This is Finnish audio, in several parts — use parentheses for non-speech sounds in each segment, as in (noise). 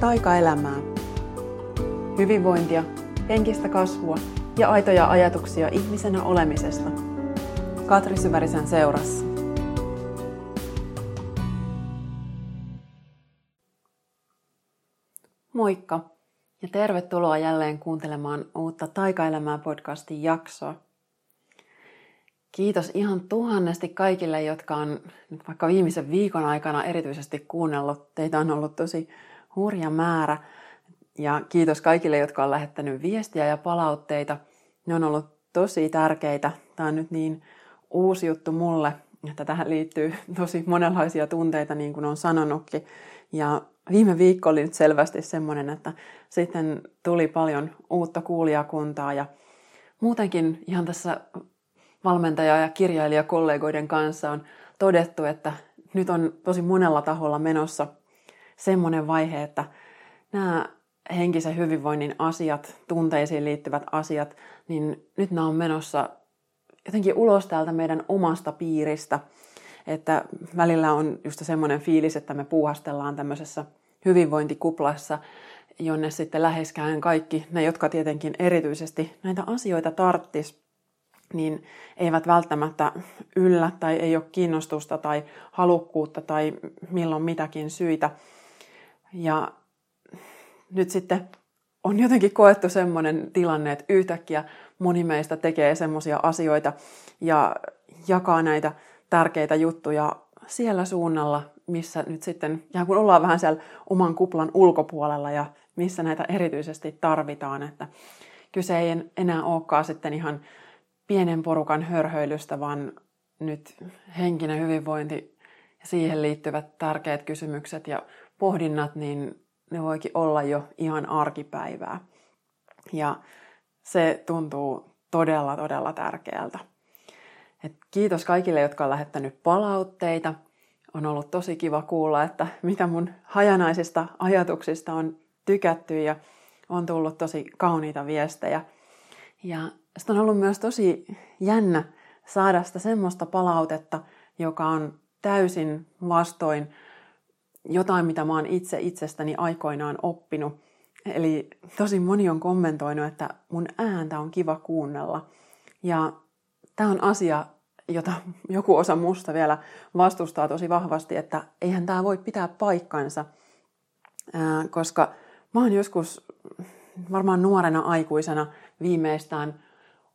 taikaelämää. Hyvinvointia, henkistä kasvua ja aitoja ajatuksia ihmisenä olemisesta. Katri Syvärisen seurassa. Moikka ja tervetuloa jälleen kuuntelemaan uutta Taikaelämää podcastin jaksoa. Kiitos ihan tuhannesti kaikille, jotka on nyt vaikka viimeisen viikon aikana erityisesti kuunnellut. Teitä on ollut tosi hurja määrä. Ja kiitos kaikille, jotka on lähettänyt viestiä ja palautteita. Ne on ollut tosi tärkeitä. Tämä on nyt niin uusi juttu mulle, että tähän liittyy (laughs) tosi monenlaisia tunteita, niin kuin on sanonutkin. Ja viime viikko oli nyt selvästi semmoinen, että sitten tuli paljon uutta kuulijakuntaa ja muutenkin ihan tässä valmentaja- ja kirjailijakollegoiden kanssa on todettu, että nyt on tosi monella taholla menossa semmoinen vaihe, että nämä henkisen hyvinvoinnin asiat, tunteisiin liittyvät asiat, niin nyt nämä on menossa jotenkin ulos täältä meidän omasta piiristä. Että välillä on just semmoinen fiilis, että me puuhastellaan tämmöisessä hyvinvointikuplassa, jonne sitten läheskään kaikki ne, jotka tietenkin erityisesti näitä asioita tarttis, niin eivät välttämättä yllä tai ei ole kiinnostusta tai halukkuutta tai milloin mitäkin syitä. Ja nyt sitten on jotenkin koettu semmoinen tilanne, että yhtäkkiä moni meistä tekee semmoisia asioita ja jakaa näitä tärkeitä juttuja siellä suunnalla, missä nyt sitten, ja kun ollaan vähän siellä oman kuplan ulkopuolella ja missä näitä erityisesti tarvitaan, että kyse ei enää olekaan sitten ihan pienen porukan hörhöilystä, vaan nyt henkinen hyvinvointi ja siihen liittyvät tärkeät kysymykset ja pohdinnat, niin ne voikin olla jo ihan arkipäivää. Ja se tuntuu todella, todella tärkeältä. Et kiitos kaikille, jotka on lähettänyt palautteita. On ollut tosi kiva kuulla, että mitä mun hajanaisista ajatuksista on tykätty ja on tullut tosi kauniita viestejä. Ja sitten on ollut myös tosi jännä saada sitä semmoista palautetta, joka on täysin vastoin jotain, mitä mä oon itse itsestäni aikoinaan oppinut. Eli tosi moni on kommentoinut, että mun ääntä on kiva kuunnella. Ja tämä on asia, jota joku osa musta vielä vastustaa tosi vahvasti, että eihän tämä voi pitää paikkansa, koska mä oon joskus varmaan nuorena aikuisena viimeistään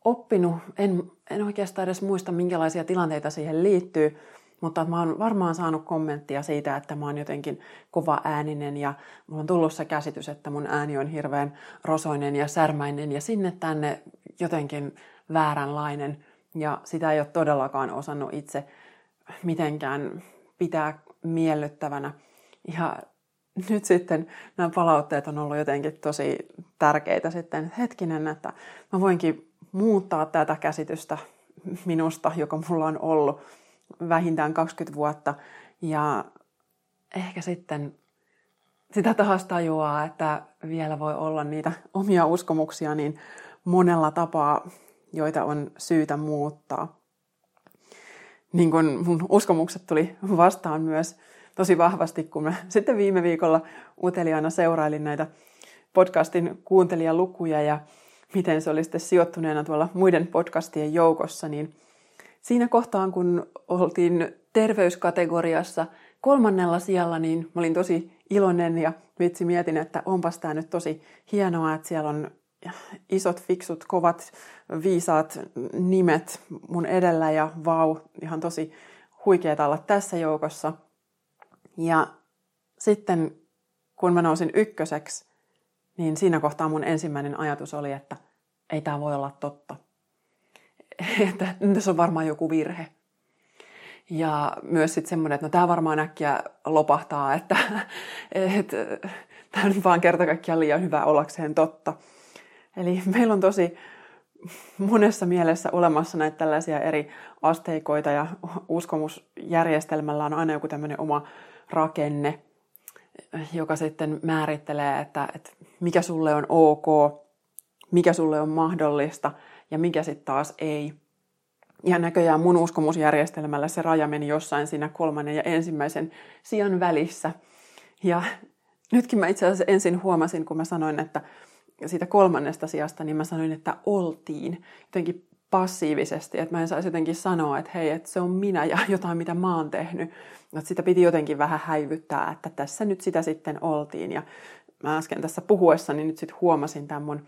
oppinut, en, en oikeastaan edes muista minkälaisia tilanteita siihen liittyy, mutta mä oon varmaan saanut kommenttia siitä, että mä oon jotenkin kova ääninen ja mulla on tullut se käsitys, että mun ääni on hirveän rosoinen ja särmäinen ja sinne tänne jotenkin vääränlainen. Ja sitä ei ole todellakaan osannut itse mitenkään pitää miellyttävänä. Ja nyt sitten nämä palautteet on ollut jotenkin tosi tärkeitä sitten. Hetkinen, että mä voinkin muuttaa tätä käsitystä minusta, joka mulla on ollut vähintään 20 vuotta. Ja ehkä sitten sitä taas tajuaa, että vielä voi olla niitä omia uskomuksia niin monella tapaa, joita on syytä muuttaa. Niin kuin mun uskomukset tuli vastaan myös tosi vahvasti, kun mä (laughs) sitten viime viikolla uteliaana seurailin näitä podcastin kuuntelijalukuja ja miten se oli sitten sijoittuneena tuolla muiden podcastien joukossa, niin siinä kohtaan, kun oltiin terveyskategoriassa kolmannella sijalla, niin mä olin tosi iloinen ja vitsi mietin, että onpas tämä nyt tosi hienoa, että siellä on isot, fiksut, kovat, viisaat nimet mun edellä ja vau, ihan tosi huikeeta olla tässä joukossa. Ja sitten kun mä nousin ykköseksi, niin siinä kohtaa mun ensimmäinen ajatus oli, että ei tämä voi olla totta. (laughs) Että tässä on varmaan joku virhe. Ja myös sitten semmoinen, että no tämä varmaan äkkiä lopahtaa, että, (laughs) että tämä on vaan kerta kaikkiaan liian hyvä ollakseen totta. Eli meillä on tosi monessa mielessä olemassa näitä tällaisia eri asteikoita ja uskomusjärjestelmällä on aina joku tämmöinen oma rakenne, joka sitten määrittelee, että, että mikä sulle on ok, mikä sulle on mahdollista ja mikä sitten taas ei. Ja näköjään mun uskomusjärjestelmällä se raja meni jossain siinä kolmannen ja ensimmäisen sijan välissä. Ja nytkin mä itse asiassa ensin huomasin, kun mä sanoin, että siitä kolmannesta sijasta, niin mä sanoin, että oltiin jotenkin passiivisesti, että mä en saisi jotenkin sanoa, että hei, että se on minä ja (laughs) jotain, mitä mä oon tehnyt. Että sitä piti jotenkin vähän häivyttää, että tässä nyt sitä sitten oltiin. Ja mä äsken tässä puhuessani nyt sitten huomasin tämän mun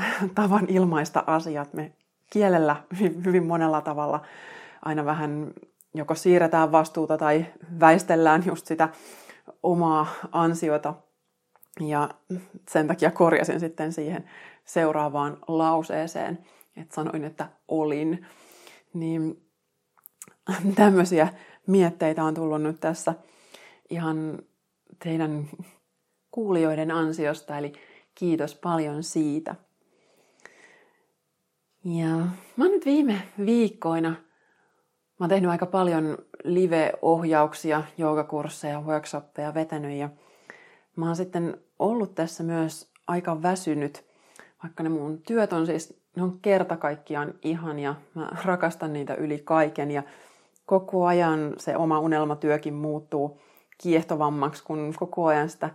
(laughs) tavan ilmaista asiat. Me kielellä hyvin monella tavalla aina vähän joko siirretään vastuuta tai väistellään just sitä omaa ansiota. Ja sen takia korjasin sitten siihen seuraavaan lauseeseen, että sanoin, että olin. Niin (laughs) tämmöisiä mietteitä on tullut nyt tässä ihan teidän kuulijoiden ansiosta, eli kiitos paljon siitä. Ja mä oon nyt viime viikkoina, mä oon tehnyt aika paljon live-ohjauksia, joogakursseja, workshoppeja vetänyt ja mä oon sitten ollut tässä myös aika väsynyt, vaikka ne mun työt on siis, ne on kerta kaikkiaan ihania. Mä rakastan niitä yli kaiken ja koko ajan se oma unelmatyökin muuttuu kiehtovammaksi, kun koko ajan sitä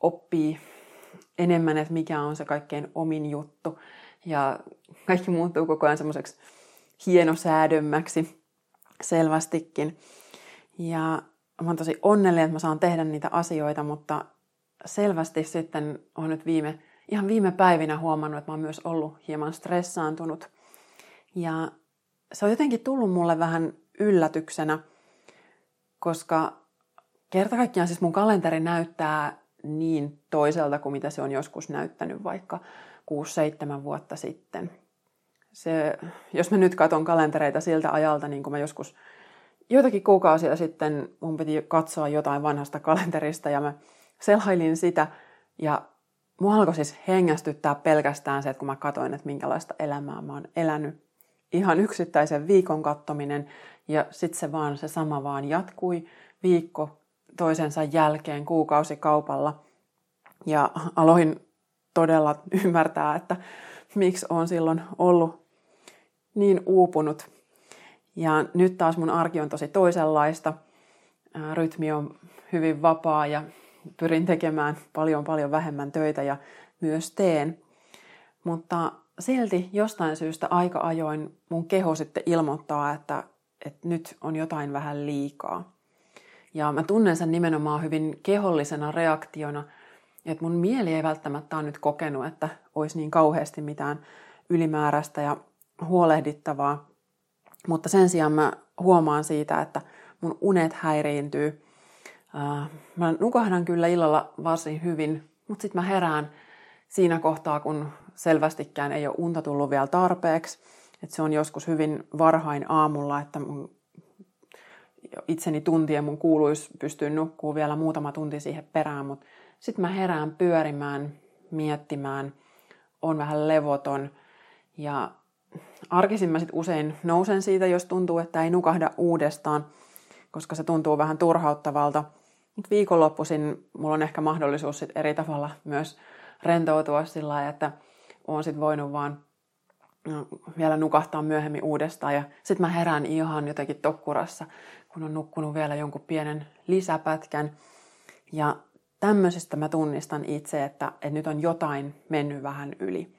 oppii enemmän, että mikä on se kaikkein omin juttu. Ja kaikki muuttuu koko ajan semmoiseksi hienosäädömmäksi selvästikin. Ja mä oon tosi onnellinen, että mä saan tehdä niitä asioita, mutta selvästi sitten on nyt viime, ihan viime päivinä huomannut, että mä oon myös ollut hieman stressaantunut. Ja se on jotenkin tullut mulle vähän yllätyksenä, koska kerta kaikkiaan siis mun kalenteri näyttää niin toiselta kuin mitä se on joskus näyttänyt vaikka 6-7 vuotta sitten. Se, jos mä nyt katson kalentereita siltä ajalta, niin kuin mä joskus joitakin kuukausia sitten mun piti katsoa jotain vanhasta kalenterista ja mä selhailin sitä ja mua alkoi siis hengästyttää pelkästään se, että kun mä katsoin, että minkälaista elämää mä oon elänyt. Ihan yksittäisen viikon kattominen ja sitten se vaan, se sama vaan jatkui viikko toisensa jälkeen kuukausikaupalla. Ja aloin todella ymmärtää, että miksi on silloin ollut niin uupunut. Ja nyt taas mun arki on tosi toisenlaista. Rytmi on hyvin vapaa ja pyrin tekemään paljon paljon vähemmän töitä ja myös teen. Mutta silti jostain syystä aika ajoin mun keho sitten ilmoittaa, että, että nyt on jotain vähän liikaa. Ja mä tunnen sen nimenomaan hyvin kehollisena reaktiona, että mun mieli ei välttämättä ole nyt kokenut, että olisi niin kauheasti mitään ylimääräistä ja huolehdittavaa. Mutta sen sijaan mä huomaan siitä, että mun unet häiriintyy. Mä nukahdan kyllä illalla varsin hyvin, mutta sitten mä herään siinä kohtaa, kun selvästikään ei ole unta tullut vielä tarpeeksi. Että se on joskus hyvin varhain aamulla, että mun itseni tuntien mun kuuluisi pystyä nukkuu vielä muutama tunti siihen perään, mutta sitten mä herään pyörimään, miettimään, on vähän levoton ja arkisin mä sit usein nousen siitä, jos tuntuu, että ei nukahda uudestaan, koska se tuntuu vähän turhauttavalta. Nyt viikonloppuisin mulla on ehkä mahdollisuus sit eri tavalla myös rentoutua sillä lailla, että oon sit voinut vaan no, vielä nukahtaa myöhemmin uudestaan ja sitten mä herään ihan jotenkin tokkurassa, kun on nukkunut vielä jonkun pienen lisäpätkän. Ja tämmöisestä mä tunnistan itse, että, että nyt on jotain mennyt vähän yli.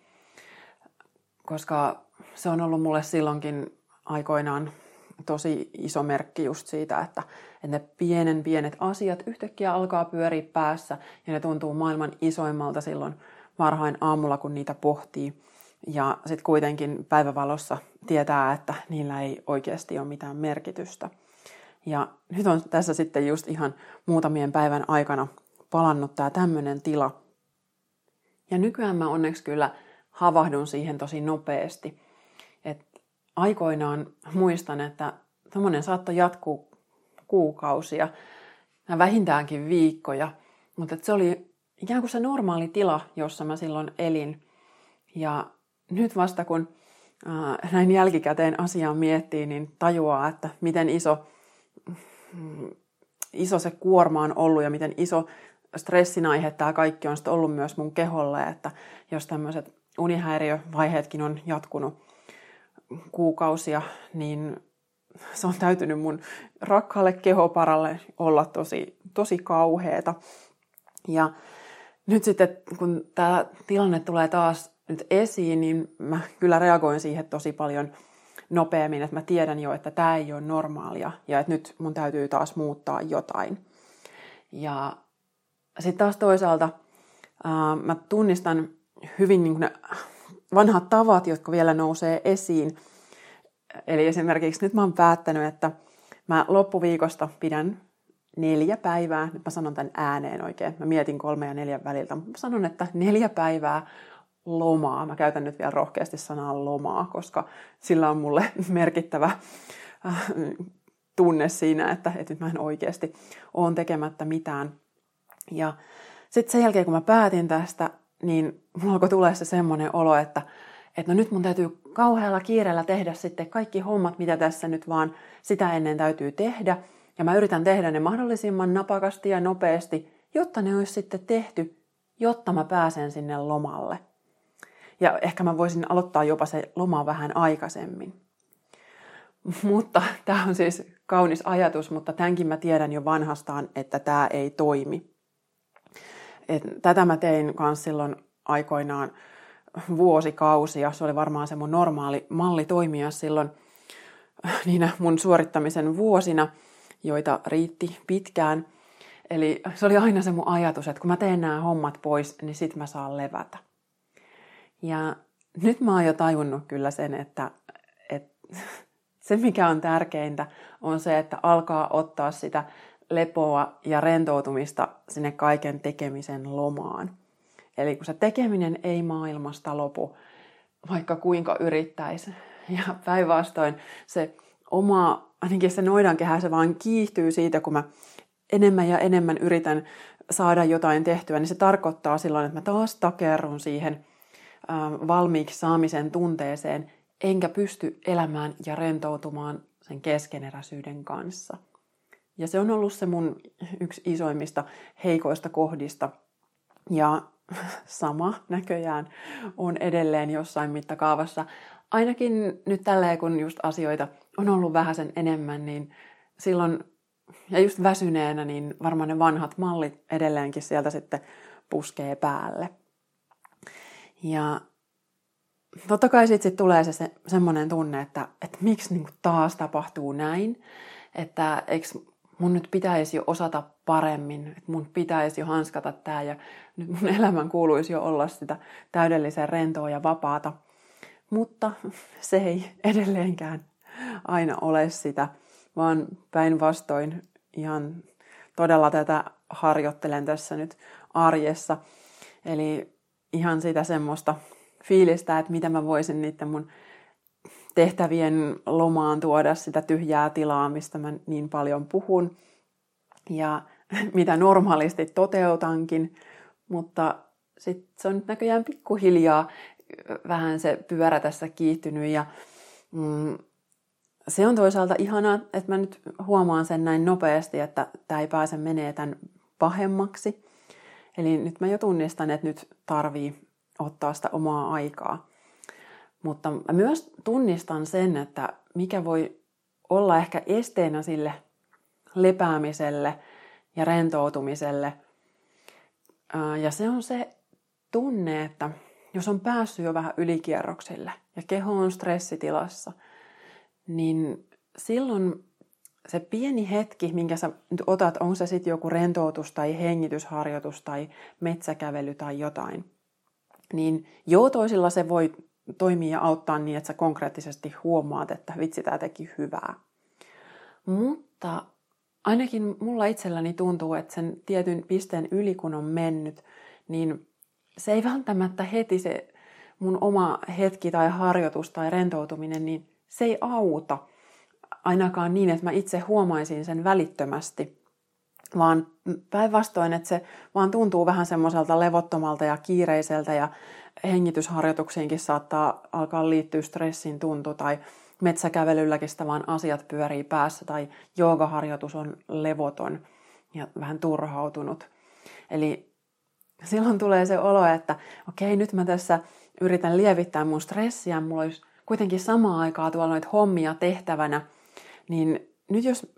Koska se on ollut mulle silloinkin aikoinaan tosi iso merkki just siitä, että, että ne pienen pienet asiat yhtäkkiä alkaa pyöriä päässä ja ne tuntuu maailman isoimmalta silloin varhain aamulla, kun niitä pohtii. Ja sitten kuitenkin päivävalossa tietää, että niillä ei oikeasti ole mitään merkitystä. Ja nyt on tässä sitten just ihan muutamien päivän aikana palannut tämä tämmöinen tila. Ja nykyään mä onneksi kyllä havahdun siihen tosi nopeasti. Et aikoinaan muistan, että tämmöinen saattoi jatkuu kuukausia, vähintäänkin viikkoja, mutta se oli ikään kuin se normaali tila, jossa mä silloin elin. Ja nyt vasta kun äh, näin jälkikäteen asiaa miettii, niin tajuaa, että miten iso, mm, iso se kuorma on ollut ja miten iso stressin aihe tämä kaikki on sitten ollut myös mun keholle, että jos tämmöiset unihäiriövaiheetkin on jatkunut kuukausia, niin se on täytynyt mun rakkaalle kehoparalle olla tosi, tosi kauheeta. Ja nyt sitten, kun tämä tilanne tulee taas nyt esiin, niin mä kyllä reagoin siihen tosi paljon nopeammin, että mä tiedän jo, että tämä ei ole normaalia ja että nyt mun täytyy taas muuttaa jotain. Ja sitten taas toisaalta ää, mä tunnistan hyvin niin ne vanhat tavat, jotka vielä nousee esiin. Eli esimerkiksi nyt mä oon päättänyt, että mä loppuviikosta pidän neljä päivää, nyt mä sanon tämän ääneen oikein, mä mietin kolme ja neljän väliltä, mä sanon, että neljä päivää lomaa. Mä käytän nyt vielä rohkeasti sanaa lomaa, koska sillä on mulle (laughs) merkittävä äh, tunne siinä, että, että nyt mä en oikeasti ole tekemättä mitään. Ja sitten sen jälkeen, kun mä päätin tästä, niin mulla alkoi tulla se semmoinen olo, että, että no nyt mun täytyy kauhealla kiireellä tehdä sitten kaikki hommat, mitä tässä nyt vaan sitä ennen täytyy tehdä. Ja mä yritän tehdä ne mahdollisimman napakasti ja nopeasti, jotta ne olisi sitten tehty, jotta mä pääsen sinne lomalle. Ja ehkä mä voisin aloittaa jopa se loma vähän aikaisemmin. Mutta tämä on siis kaunis ajatus, mutta tämänkin mä tiedän jo vanhastaan, että tämä ei toimi. Et tätä mä tein myös silloin aikoinaan vuosikausia. Se oli varmaan se mun normaali malli toimia silloin (laughs) niinä mun suorittamisen vuosina, joita riitti pitkään. Eli se oli aina se mun ajatus, että kun mä teen nämä hommat pois, niin sit mä saan levätä. Ja nyt mä oon jo tajunnut kyllä sen, että, että (laughs) se mikä on tärkeintä on se, että alkaa ottaa sitä lepoa ja rentoutumista sinne kaiken tekemisen lomaan. Eli kun se tekeminen ei maailmasta lopu, vaikka kuinka yrittäisi. Ja päinvastoin se oma, ainakin se noidankehä, se vaan kiihtyy siitä, kun mä enemmän ja enemmän yritän saada jotain tehtyä, niin se tarkoittaa silloin, että mä taas takerrun siihen valmiiksi saamisen tunteeseen, enkä pysty elämään ja rentoutumaan sen keskeneräisyyden kanssa. Ja se on ollut se mun yksi isoimmista heikoista kohdista. Ja (laughs) sama näköjään on edelleen jossain mittakaavassa. Ainakin nyt tälleen, kun just asioita on ollut vähän sen enemmän, niin silloin, ja just väsyneenä, niin varmaan ne vanhat mallit edelleenkin sieltä sitten puskee päälle. Ja totta kai sitten sit tulee se, se semmoinen tunne, että, että miksi niin taas tapahtuu näin, että eikö mun nyt pitäisi jo osata paremmin, että mun pitäisi jo hanskata tämä ja nyt mun (laughs) elämän kuuluisi jo olla sitä täydellisen rentoa ja vapaata. Mutta se ei (laughs) edelleenkään aina ole sitä, vaan päinvastoin ihan todella tätä harjoittelen tässä nyt arjessa. Eli ihan sitä semmoista fiilistä, että mitä mä voisin niiden mun tehtävien lomaan tuoda sitä tyhjää tilaa, mistä mä niin paljon puhun ja (laughs) mitä normaalisti toteutankin, mutta sitten se on nyt näköjään pikkuhiljaa vähän se pyörä tässä kiihtynyt ja mm, se on toisaalta ihanaa, että mä nyt huomaan sen näin nopeasti, että tämä ei pääse menee tämän pahemmaksi. Eli nyt mä jo tunnistan, että nyt tarvii ottaa sitä omaa aikaa. Mutta mä myös tunnistan sen, että mikä voi olla ehkä esteenä sille lepäämiselle ja rentoutumiselle. Ja se on se tunne, että jos on päässyt jo vähän ylikierroksille ja keho on stressitilassa, niin silloin se pieni hetki, minkä sä otat, on se sitten joku rentoutus tai hengitysharjoitus tai metsäkävely tai jotain, niin joo toisilla se voi toimia ja auttaa niin, että sä konkreettisesti huomaat, että vitsi, tämä teki hyvää. Mutta ainakin mulla itselläni tuntuu, että sen tietyn pisteen yli kun on mennyt, niin se ei välttämättä heti se mun oma hetki tai harjoitus tai rentoutuminen, niin se ei auta ainakaan niin, että mä itse huomaisin sen välittömästi, vaan päinvastoin, että se vaan tuntuu vähän semmoiselta levottomalta ja kiireiseltä ja hengitysharjoituksiinkin saattaa alkaa liittyä stressin tuntu tai metsäkävelylläkin sitä vaan asiat pyörii päässä tai joogaharjoitus on levoton ja vähän turhautunut. Eli silloin tulee se olo, että okei, nyt mä tässä yritän lievittää mun stressiä, mulla olisi kuitenkin samaan aikaa tuolla noita hommia tehtävänä, niin nyt jos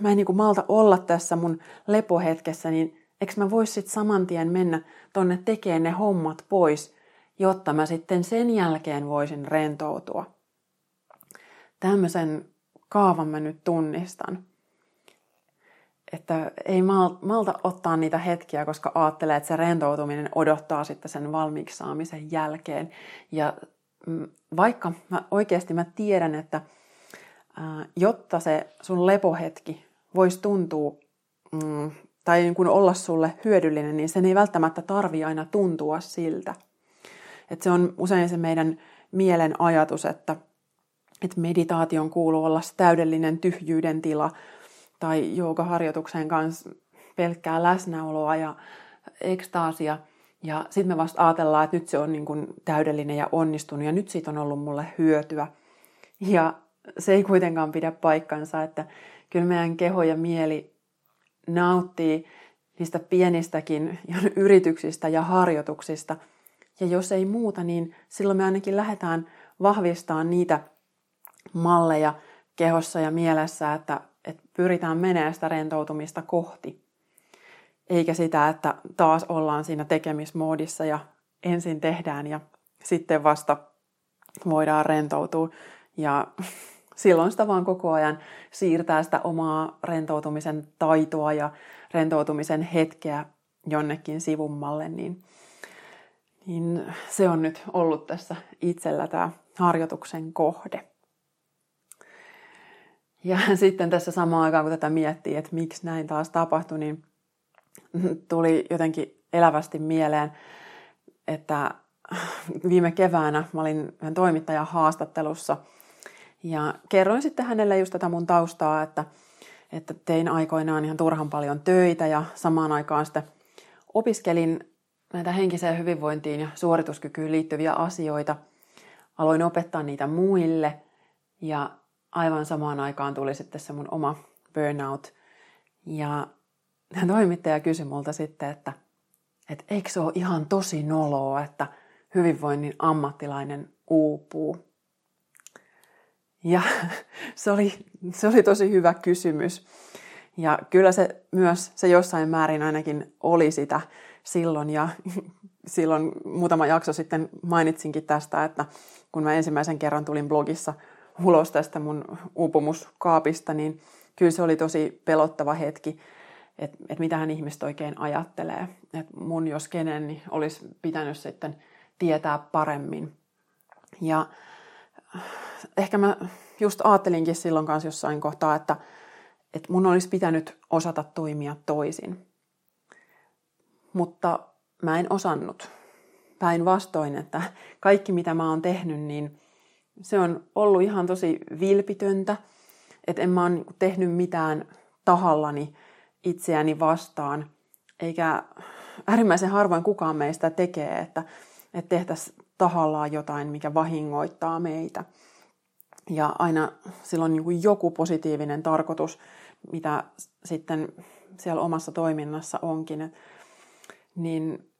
mä en niin kuin malta olla tässä mun lepohetkessä, niin eikö mä vois sitten saman tien mennä tonne tekemään ne hommat pois, jotta mä sitten sen jälkeen voisin rentoutua. Tämmöisen kaavan mä nyt tunnistan. Että ei malta ottaa niitä hetkiä, koska ajattelee, että se rentoutuminen odottaa sitten sen valmiiksi saamisen jälkeen. Ja mm, vaikka mä oikeasti mä tiedän, että jotta se sun lepohetki voisi tuntua mm, tai niin kuin olla sulle hyödyllinen, niin sen ei välttämättä tarvi aina tuntua siltä. Et se on usein se meidän mielen ajatus, että, että meditaation kuuluu olla täydellinen tyhjyyden tila tai joogaharjoituksen kanssa pelkkää läsnäoloa ja ekstaasia. Ja sitten me vasta ajatellaan, että nyt se on niin kuin täydellinen ja onnistunut ja nyt siitä on ollut mulle hyötyä. Ja se ei kuitenkaan pidä paikkansa, että kyllä meidän keho ja mieli nauttii niistä pienistäkin yrityksistä ja harjoituksista. Ja jos ei muuta, niin silloin me ainakin lähdetään vahvistamaan niitä malleja kehossa ja mielessä, että, että pyritään menemään sitä rentoutumista kohti. Eikä sitä, että taas ollaan siinä tekemismoodissa ja ensin tehdään ja sitten vasta voidaan rentoutua. Ja silloin sitä vaan koko ajan siirtää sitä omaa rentoutumisen taitoa ja rentoutumisen hetkeä jonnekin sivummalle, niin, niin se on nyt ollut tässä itsellä tämä harjoituksen kohde. Ja (laughs) sitten tässä samaan aikaan, kun tätä miettii, että miksi näin taas tapahtui, niin tuli jotenkin elävästi mieleen, että viime keväänä mä olin toimittajan haastattelussa – ja kerroin sitten hänelle just tätä mun taustaa, että, että tein aikoinaan ihan turhan paljon töitä ja samaan aikaan sitten opiskelin näitä henkiseen hyvinvointiin ja suorituskykyyn liittyviä asioita. Aloin opettaa niitä muille ja aivan samaan aikaan tuli sitten se mun oma burnout. Ja toimittaja kysyi multa sitten, että, että eikö se ole ihan tosi noloa, että hyvinvoinnin ammattilainen uupuu. Ja (laughs) se oli, se oli tosi hyvä kysymys. Ja kyllä se myös, se jossain määrin ainakin oli sitä silloin. Ja (laughs) silloin muutama jakso sitten mainitsinkin tästä, että kun mä ensimmäisen kerran tulin blogissa ulos tästä mun uupumuskaapista, niin kyllä se oli tosi pelottava hetki, että et mitähän ihmiset oikein ajattelee. Että mun jos kenen, niin olisi pitänyt sitten tietää paremmin. Ja ehkä mä just ajattelinkin silloin kanssa jossain kohtaa, että, että mun olisi pitänyt osata toimia toisin. Mutta mä en osannut. Päinvastoin, että kaikki mitä mä oon tehnyt, niin se on ollut ihan tosi vilpitöntä. Että en mä oon tehnyt mitään tahallani itseäni vastaan. Eikä äärimmäisen harvoin kukaan meistä tekee, että, että tehtäisiin tahallaan jotain, mikä vahingoittaa meitä. Ja aina silloin niin kuin joku positiivinen tarkoitus, mitä sitten siellä omassa toiminnassa onkin. Niin,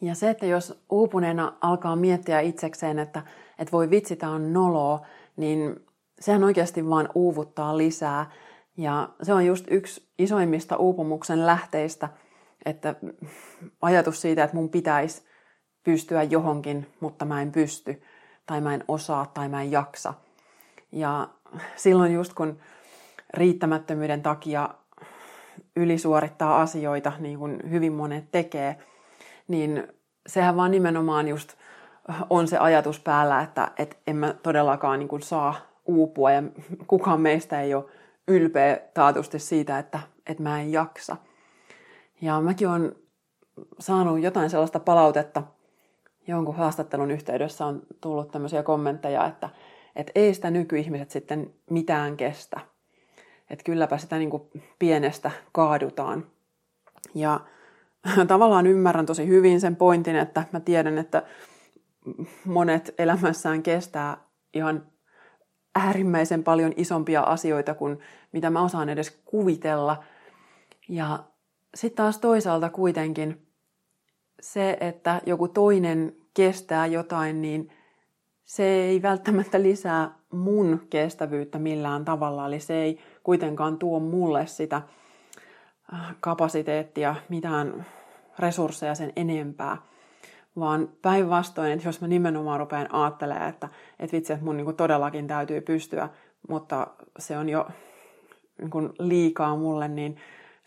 ja se, että jos uupuneena alkaa miettiä itsekseen, että, että voi vitsi, tämä on noloa, niin sehän oikeasti vaan uuvuttaa lisää. Ja se on just yksi isoimmista uupumuksen lähteistä, että ajatus siitä, että mun pitäisi pystyä johonkin, mutta mä en pysty, tai mä en osaa, tai mä en jaksa. Ja silloin just kun riittämättömyyden takia ylisuorittaa asioita, niin kuin hyvin monet tekee, niin sehän vaan nimenomaan just on se ajatus päällä, että, että en mä todellakaan niin kuin saa uupua ja kukaan meistä ei ole ylpeä taatusti siitä, että, että mä en jaksa. Ja mäkin olen saanut jotain sellaista palautetta jonkun haastattelun yhteydessä on tullut tämmöisiä kommentteja, että, että ei sitä nykyihmiset sitten mitään kestä. Että kylläpä sitä niin kuin pienestä kaadutaan. Ja (laughs) tavallaan ymmärrän tosi hyvin sen pointin, että mä tiedän, että monet elämässään kestää ihan äärimmäisen paljon isompia asioita kuin mitä mä osaan edes kuvitella. Ja sitten taas toisaalta kuitenkin se, että joku toinen kestää jotain, niin se ei välttämättä lisää mun kestävyyttä millään tavalla. Eli se ei kuitenkaan tuo mulle sitä äh, kapasiteettia, mitään resursseja sen enempää, vaan päinvastoin, että jos mä nimenomaan rupean ajattelemaan, että, että vitsi, että mun niin todellakin täytyy pystyä, mutta se on jo niin liikaa mulle, niin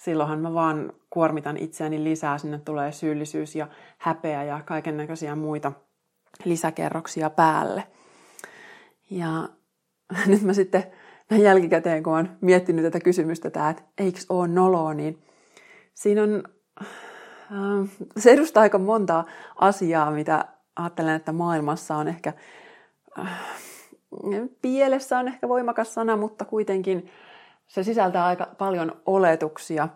silloinhan mä vaan kuormitan itseäni lisää, sinne tulee syyllisyys ja häpeä ja kaiken näköisiä muita lisäkerroksia päälle. Ja (laughs) nyt mä sitten näin jälkikäteen, kun olen miettinyt tätä kysymystä, tämä, että eikö ole noloa, niin siinä on, äh, se edustaa aika monta asiaa, mitä ajattelen, että maailmassa on ehkä, äh, pielessä on ehkä voimakas sana, mutta kuitenkin se sisältää aika paljon oletuksia.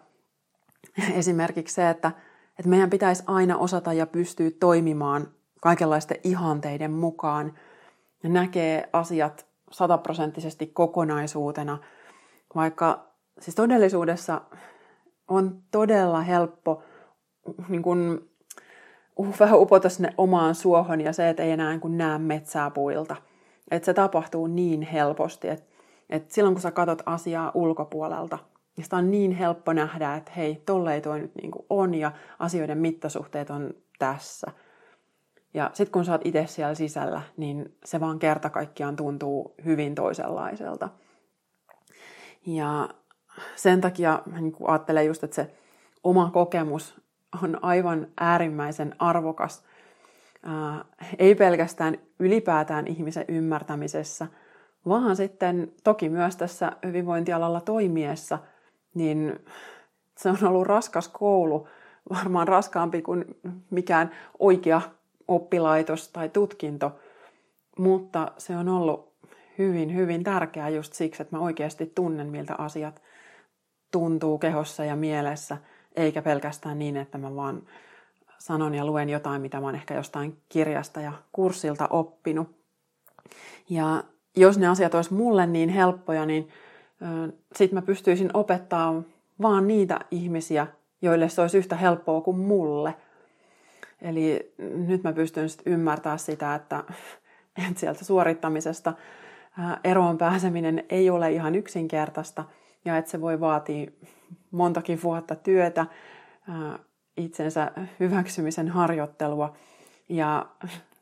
Esimerkiksi se, että, että meidän pitäisi aina osata ja pystyä toimimaan kaikenlaisten ihanteiden mukaan ja näkee asiat sataprosenttisesti kokonaisuutena, vaikka siis todellisuudessa on todella helppo niin kun, uh, vähän upota sinne omaan suohon ja se, että ei enää niin näe metsää puilta. Että se tapahtuu niin helposti, että, että silloin kun sä katsot asiaa ulkopuolelta, niin sitä on niin helppo nähdä, että hei, tollei toi nyt niin on ja asioiden mittasuhteet on tässä – ja sitten kun sä oot itse siellä sisällä, niin se vaan kerta kaikkiaan tuntuu hyvin toisenlaiselta. Ja sen takia niin ajattelen just, että se oma kokemus on aivan äärimmäisen arvokas. Ää, ei pelkästään ylipäätään ihmisen ymmärtämisessä, vaan sitten toki myös tässä hyvinvointialalla toimiessa, niin se on ollut raskas koulu, varmaan raskaampi kuin mikään oikea oppilaitos tai tutkinto, mutta se on ollut hyvin, hyvin tärkeää just siksi, että mä oikeasti tunnen, miltä asiat tuntuu kehossa ja mielessä, eikä pelkästään niin, että mä vaan sanon ja luen jotain, mitä mä oon ehkä jostain kirjasta ja kurssilta oppinut. Ja jos ne asiat olisi mulle niin helppoja, niin sit mä pystyisin opettaa vaan niitä ihmisiä, joille se olisi yhtä helppoa kuin mulle – Eli nyt mä pystyn sitten ymmärtämään sitä, että, (laughs) että sieltä suorittamisesta eroon pääseminen ei ole ihan yksinkertaista ja että se voi vaatia montakin vuotta työtä, itsensä hyväksymisen harjoittelua ja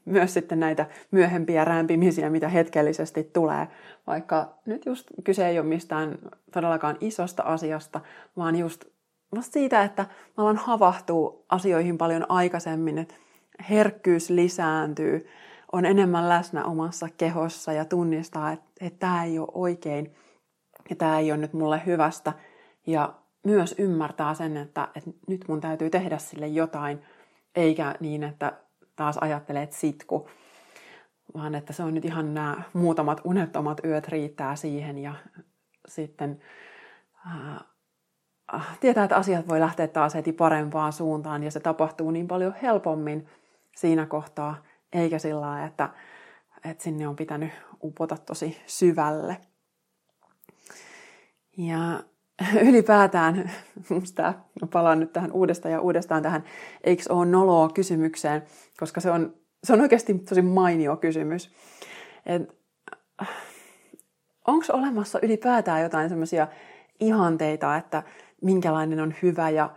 myös sitten näitä myöhempiä rämpimisiä, mitä hetkellisesti tulee. Vaikka nyt just kyse ei ole mistään todellakaan isosta asiasta, vaan just vasta siitä, että mä alan havahtua asioihin paljon aikaisemmin, että herkkyys lisääntyy, on enemmän läsnä omassa kehossa ja tunnistaa, että, että tämä ei ole oikein ja tämä ei ole nyt mulle hyvästä. Ja myös ymmärtää sen, että, että nyt mun täytyy tehdä sille jotain, eikä niin, että taas ajattelee, että sitku, vaan että se on nyt ihan nämä muutamat unettomat yöt riittää siihen ja sitten Ah, tietää, että asiat voi lähteä taas heti parempaan suuntaan ja se tapahtuu niin paljon helpommin siinä kohtaa, eikä sillä lailla, että, että sinne on pitänyt upota tosi syvälle. Ja (laughs) ylipäätään, musta palaan nyt tähän uudestaan ja uudestaan tähän eikö ole noloa kysymykseen, koska se on, se on oikeasti tosi mainio kysymys. Onko olemassa ylipäätään jotain semmoisia ihanteita, että minkälainen on hyvä ja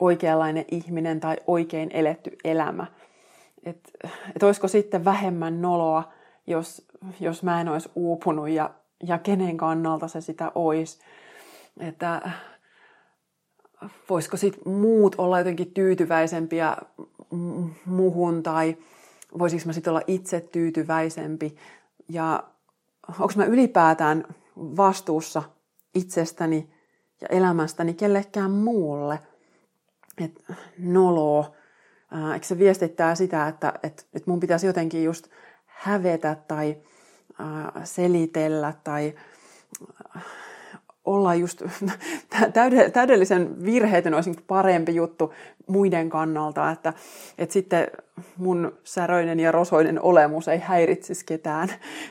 oikeanlainen ihminen tai oikein eletty elämä. Että et olisiko sitten vähemmän noloa, jos, jos mä en olisi uupunut ja, ja kenen kannalta se sitä olisi. Että voisiko sitten muut olla jotenkin tyytyväisempiä muhun tai voisiko mä sitten olla itse tyytyväisempi ja onko mä ylipäätään vastuussa itsestäni ja elämästäni kellekään muulle. että noloo. Eikö se viestittää sitä, että, että, että mun pitäisi jotenkin just hävetä tai selitellä tai olla just täydellisen virheetön olisi parempi juttu muiden kannalta, että, että sitten mun säröinen ja rosoinen olemus ei häiritsisi ketään,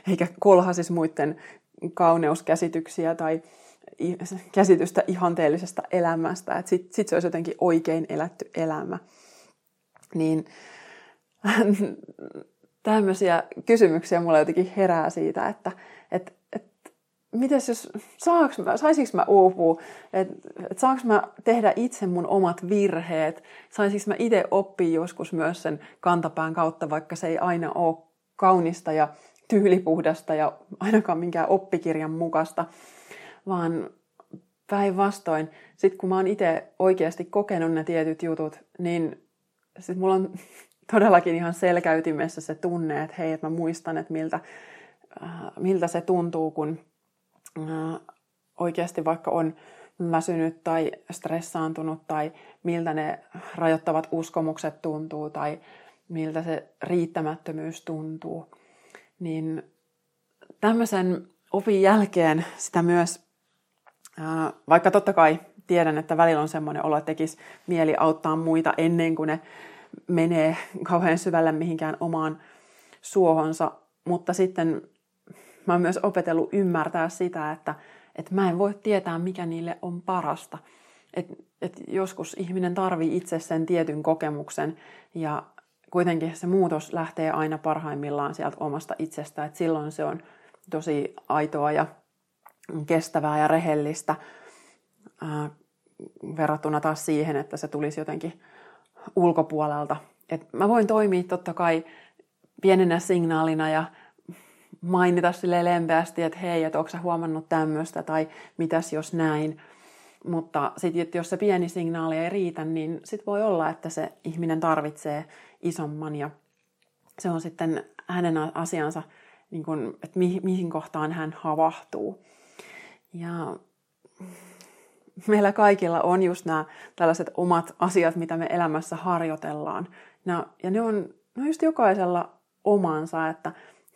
eikä kolhasisi muiden kauneuskäsityksiä tai, käsitystä ihanteellisesta elämästä, että sitten sit se olisi jotenkin oikein elätty elämä. Niin (laughs) tämmöisiä kysymyksiä mulle jotenkin herää siitä, että et, et, mites jos, saaks mä, saisinko mä uupua, että et saanko mä tehdä itse mun omat virheet, saisinko mä itse oppia joskus myös sen kantapään kautta, vaikka se ei aina ole kaunista ja tyylipuhdasta ja ainakaan minkään oppikirjan mukaista, vaan päinvastoin, sitten kun mä oon itse oikeasti kokenut ne tietyt jutut, niin sitten mulla on (laughs) todellakin ihan selkäytimessä se tunne, että hei, että mä muistan, että miltä, äh, miltä se tuntuu, kun oikeasti vaikka on väsynyt tai stressaantunut tai miltä ne rajoittavat uskomukset tuntuu tai miltä se riittämättömyys tuntuu. Niin tämmöisen opin jälkeen sitä myös, vaikka totta kai tiedän, että välillä on semmoinen olo, että tekisi mieli auttaa muita ennen kuin ne menee kauhean syvälle mihinkään omaan suohonsa, mutta sitten mä oon myös opetellut ymmärtää sitä, että, että mä en voi tietää, mikä niille on parasta. Et, et joskus ihminen tarvii itse sen tietyn kokemuksen ja kuitenkin se muutos lähtee aina parhaimmillaan sieltä omasta itsestä, että silloin se on tosi aitoa ja kestävää ja rehellistä ää, verrattuna taas siihen, että se tulisi jotenkin ulkopuolelta. Et mä voin toimia totta kai pienenä signaalina ja mainita sille lempeästi, että hei, että onko sä huomannut tämmöistä tai mitäs jos näin. Mutta sitten jos se pieni signaali ei riitä, niin sitten voi olla, että se ihminen tarvitsee isomman ja se on sitten hänen asiansa, niin kun, että mihin kohtaan hän havahtuu. Ja meillä kaikilla on just nämä tällaiset omat asiat, mitä me elämässä harjoitellaan. Ja ne on, ne on just jokaisella omansa, että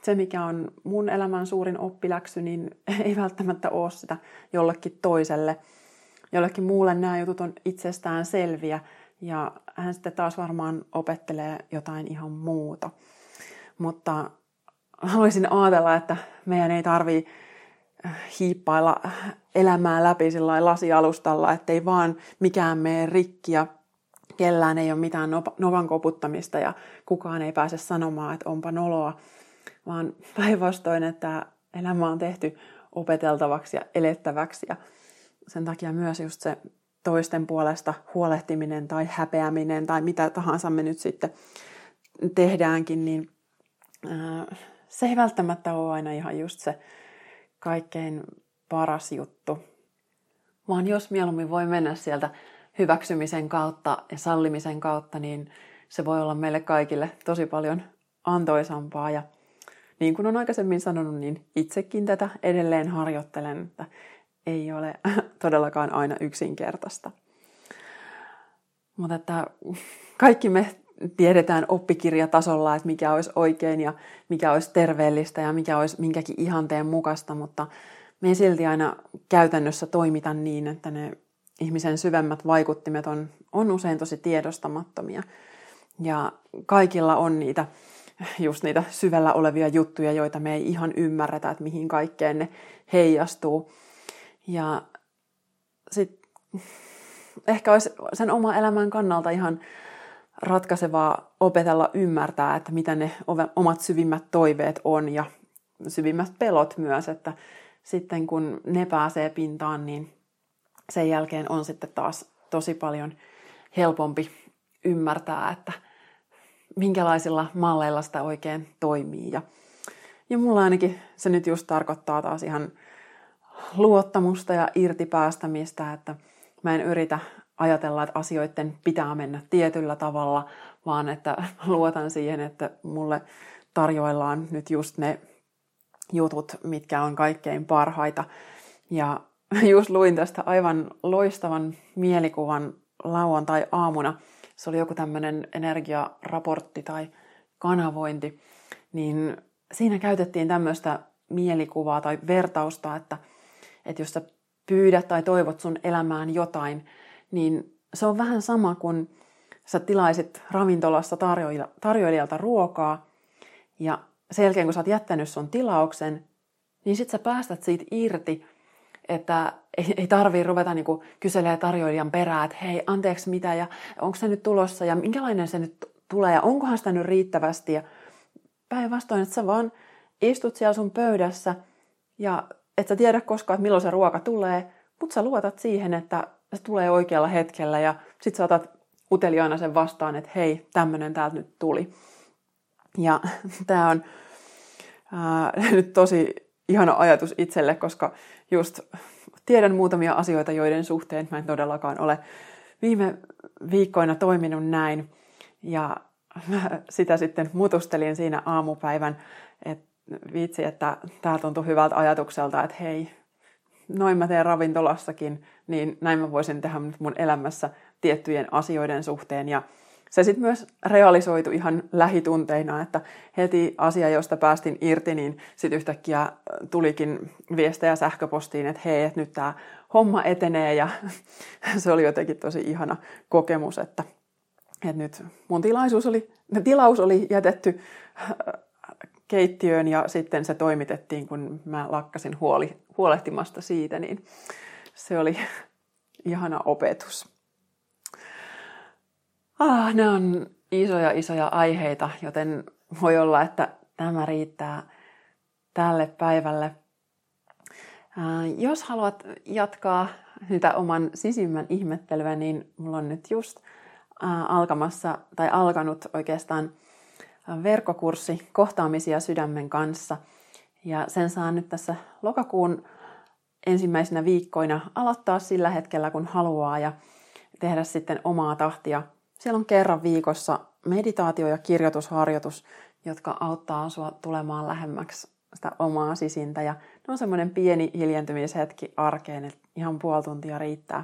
se mikä on mun elämän suurin oppiläksy, niin (laughs) ei välttämättä ole sitä jollekin toiselle. Jollekin muulle nämä jutut on itsestään selviä ja hän sitten taas varmaan opettelee jotain ihan muuta. Mutta haluaisin ajatella, että meidän ei tarvitse hiippailla elämää läpi sillä lasialustalla, ettei vaan mikään mene rikki ja kellään ei ole mitään novan koputtamista ja kukaan ei pääse sanomaan, että onpa noloa, vaan (laughs) päinvastoin, että elämä on tehty opeteltavaksi ja elettäväksi ja sen takia myös just se toisten puolesta huolehtiminen tai häpeäminen tai mitä tahansa me nyt sitten tehdäänkin, niin se ei välttämättä ole aina ihan just se kaikkein paras juttu, vaan jos mieluummin voi mennä sieltä hyväksymisen kautta ja sallimisen kautta, niin se voi olla meille kaikille tosi paljon antoisampaa. Ja niin kuin on aikaisemmin sanonut, niin itsekin tätä edelleen harjoittelen, että ei ole (laughs) todellakaan aina yksinkertaista. Mutta että kaikki me tiedetään oppikirjatasolla, että mikä olisi oikein ja mikä olisi terveellistä ja mikä olisi minkäkin ihanteen mukaista, mutta me silti aina käytännössä toimita niin, että ne ihmisen syvemmät vaikuttimet on, on usein tosi tiedostamattomia. Ja kaikilla on niitä, just niitä syvällä olevia juttuja, joita me ei ihan ymmärretä, että mihin kaikkeen ne heijastuu. Ja sitten ehkä olisi sen oma elämän kannalta ihan ratkaisevaa opetella ymmärtää, että mitä ne omat syvimmät toiveet on ja syvimmät pelot myös, että sitten kun ne pääsee pintaan, niin sen jälkeen on sitten taas tosi paljon helpompi ymmärtää, että minkälaisilla malleilla sitä oikein toimii. Ja, ja mulla ainakin se nyt just tarkoittaa taas ihan luottamusta ja irtipäästämistä, että mä en yritä ajatella, että asioiden pitää mennä tietyllä tavalla, vaan että (laughs) luotan siihen, että mulle tarjoillaan nyt just ne jutut, mitkä on kaikkein parhaita. Ja (laughs) just luin tästä aivan loistavan mielikuvan lauantai-aamuna. Se oli joku tämmöinen energiaraportti tai kanavointi. Niin siinä käytettiin tämmöistä mielikuvaa tai vertausta, että, että jos sä pyydät tai toivot sun elämään jotain, niin se on vähän sama kuin sä tilaisit ravintolassa tarjoilijalta ruokaa ja sen jälkeen kun sä oot jättänyt sun tilauksen, niin sit sä päästät siitä irti, että ei, ei tarvii ruveta niinku kyselemään tarjoilijan perää, että hei, anteeksi mitä ja onko se nyt tulossa ja minkälainen se nyt tulee ja onkohan sitä nyt riittävästi. Ja päinvastoin, että sä vaan istut siellä sun pöydässä ja et sä tiedä koskaan, että milloin se ruoka tulee, mutta sä luotat siihen, että se tulee oikealla hetkellä ja sit sä otat uteliaana sen vastaan, että hei, tämmönen täältä nyt tuli. Ja (laughs) tämä on ää, (laughs) nyt tosi ihana ajatus itselle, koska just tiedän muutamia asioita, joiden suhteen mä en todellakaan ole viime viikkoina toiminut näin. Ja mä sitä sitten mutustelin siinä aamupäivän, että vitsi, että tämä tuntui hyvältä ajatukselta, että hei, noin mä teen ravintolassakin, niin näin mä voisin tehdä mun elämässä tiettyjen asioiden suhteen. Ja se sitten myös realisoitu ihan lähitunteina, että heti asia, josta päästin irti, niin sitten yhtäkkiä tulikin viestejä sähköpostiin, että hei, että nyt tämä homma etenee ja (laughs) se oli jotenkin tosi ihana kokemus, että, että nyt mun tilaisuus oli, tilaus oli jätetty keittiöön ja sitten se toimitettiin, kun mä lakkasin huoli, huolehtimasta siitä, niin se oli ihana opetus. Ah, ne on isoja isoja aiheita, joten voi olla, että tämä riittää tälle päivälle. Jos haluat jatkaa sitä oman sisimmän ihmettelyä, niin mulla on nyt just alkamassa tai alkanut oikeastaan verkkokurssi kohtaamisia sydämen kanssa. Ja sen saa nyt tässä lokakuun ensimmäisenä viikkoina aloittaa sillä hetkellä, kun haluaa ja tehdä sitten omaa tahtia. Siellä on kerran viikossa meditaatio- ja kirjoitusharjoitus, jotka auttaa sinua tulemaan lähemmäksi sitä omaa sisintä. Ja ne on semmoinen pieni hiljentymishetki arkeen, että ihan puoli tuntia riittää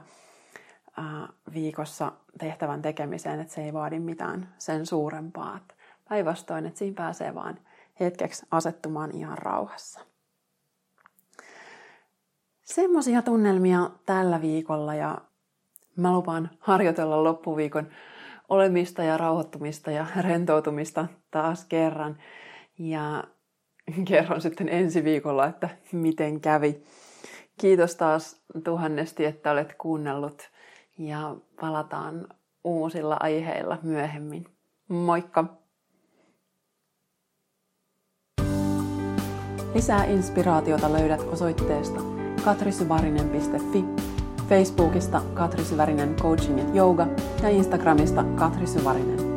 viikossa tehtävän tekemiseen, että se ei vaadi mitään sen suurempaa. Päinvastoin, että siinä pääsee vaan hetkeksi asettumaan ihan rauhassa. Semmoisia tunnelmia tällä viikolla ja mä lupaan harjoitella loppuviikon olemista ja rauhoittumista ja (laughs) rentoutumista taas kerran. Ja kerron sitten ensi viikolla, että miten kävi. Kiitos taas tuhannesti, että olet kuunnellut ja palataan uusilla aiheilla myöhemmin. Moikka! Lisää inspiraatiota löydät osoitteesta katrisyvarinen.fi, Facebookista Katri Syvärinen Coaching ja Yoga ja Instagramista Katri Syvärinen.